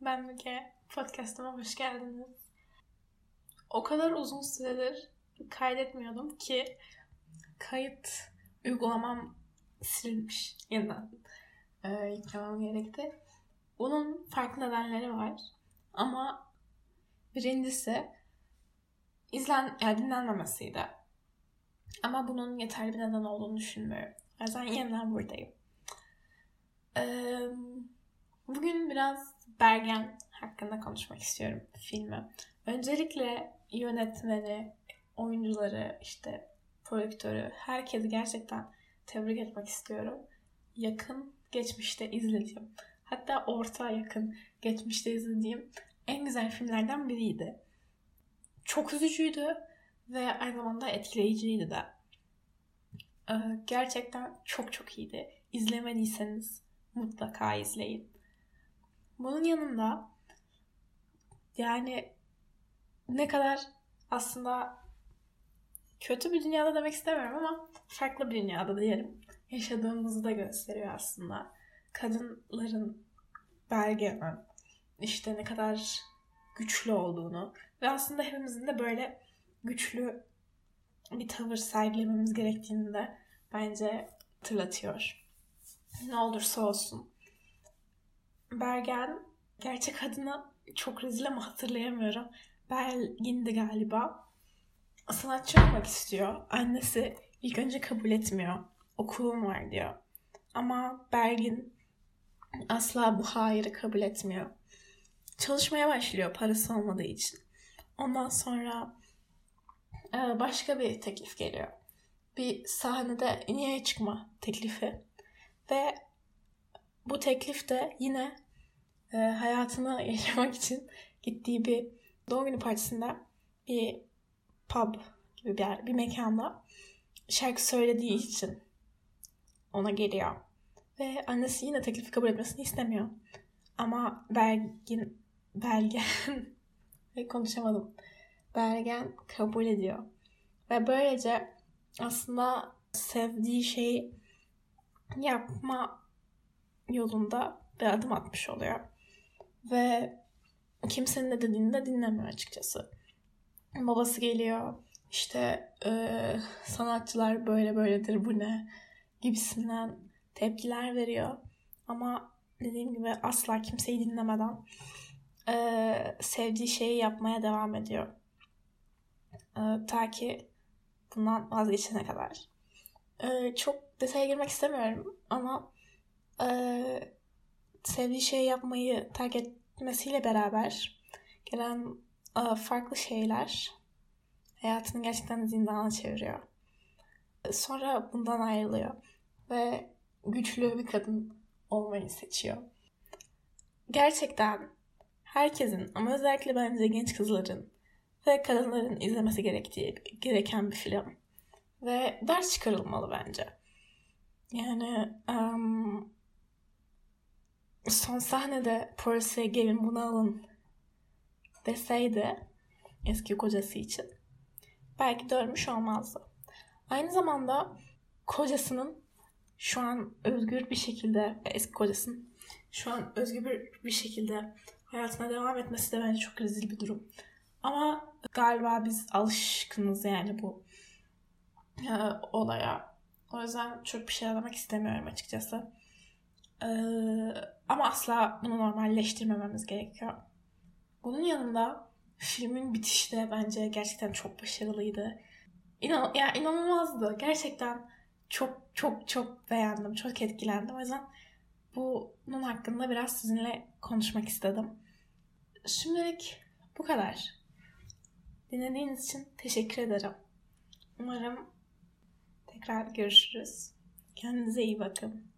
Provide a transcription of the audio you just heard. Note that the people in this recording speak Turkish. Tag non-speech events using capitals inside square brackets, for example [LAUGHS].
Ben Müge. Podcast'ıma hoş geldiniz. O kadar uzun süredir kaydetmiyordum ki kayıt uygulamam silinmiş yeniden e, yüklemem gerekti. Bunun farklı nedenleri var. Ama birincisi izlen, yani dinlenmemesiydi. Ama bunun yeterli bir neden olduğunu düşünmüyorum. O yüzden yeniden buradayım. Ee, bugün biraz Bergen hakkında konuşmak istiyorum filmi. Öncelikle yönetmeni, oyuncuları, işte prodüktörü, herkesi gerçekten tebrik etmek istiyorum. Yakın geçmişte izlediğim, hatta orta yakın geçmişte izlediğim en güzel filmlerden biriydi. Çok üzücüydü ve aynı zamanda etkileyiciydi de. Ee, gerçekten çok çok iyiydi. İzlemediyseniz mutlaka izleyin. Bunun yanında yani ne kadar aslında kötü bir dünyada demek istemiyorum ama farklı bir dünyada diyelim. Yaşadığımızı da gösteriyor aslında. Kadınların belgelen işte ne kadar güçlü olduğunu ve aslında hepimizin de böyle güçlü bir tavır sergilememiz gerektiğini de bence hatırlatıyor. Ne olursa olsun. Bergen gerçek adını çok rezil ama hatırlayamıyorum. Belgin'di galiba. Sanatçı olmak istiyor. Annesi ilk önce kabul etmiyor. Okulum var diyor. Ama Bergin asla bu hayırı kabul etmiyor. Çalışmaya başlıyor parası olmadığı için. Ondan sonra e, başka bir teklif geliyor. Bir sahnede niye çıkma teklifi. Ve bu teklif de yine e, hayatını [LAUGHS] yaşamak için gittiği bir doğum günü partisinde bir pub gibi bir yer, bir mekanda şarkı söylediği için ona geliyor. Ve annesi yine teklifi kabul etmesini istemiyor. Ama Bergin, Belgen, [LAUGHS] konuşamadım. Bergen kabul ediyor. Ve böylece aslında sevdiği şeyi yapma yolunda bir adım atmış oluyor. Ve kimsenin ne dediğini de dinlemiyor açıkçası. Babası geliyor işte e, sanatçılar böyle böyledir bu ne gibisinden tepkiler veriyor. Ama dediğim gibi asla kimseyi dinlemeden e, sevdiği şeyi yapmaya devam ediyor. E, ta ki bundan vazgeçene kadar. E, çok detaya girmek istemiyorum ama e, sevdiği şeyi yapmayı terk etmesiyle beraber gelen e, farklı şeyler hayatını gerçekten zindana çeviriyor. Sonra bundan ayrılıyor ve güçlü bir kadın olmayı seçiyor. Gerçekten herkesin ama özellikle bence genç kızların ve kadınların izlemesi gerektiği gereken bir film. Ve ders çıkarılmalı bence. Yani um, son sahnede Percy'ye gelin bunu alın deseydi eski kocası için belki dönmüş olmazdı. Aynı zamanda kocasının şu an özgür bir şekilde eski kocasının şu an özgür bir şekilde hayatına devam etmesi de bence çok rezil bir durum. Ama galiba biz alışkınız yani bu e, olaya. O yüzden çok bir şey demek istemiyorum açıkçası. E, ama asla bunu normalleştirmememiz gerekiyor. Bunun yanında filmin bitişi de bence gerçekten çok başarılıydı. İnan yani inanılmazdı. Gerçekten çok çok çok beğendim. Çok etkilendim. O yüzden bunun hakkında biraz sizinle konuşmak istedim. Şimdilik bu kadar. Dinlediğiniz için teşekkür ederim. Umarım tekrar görüşürüz. Kendinize iyi bakın.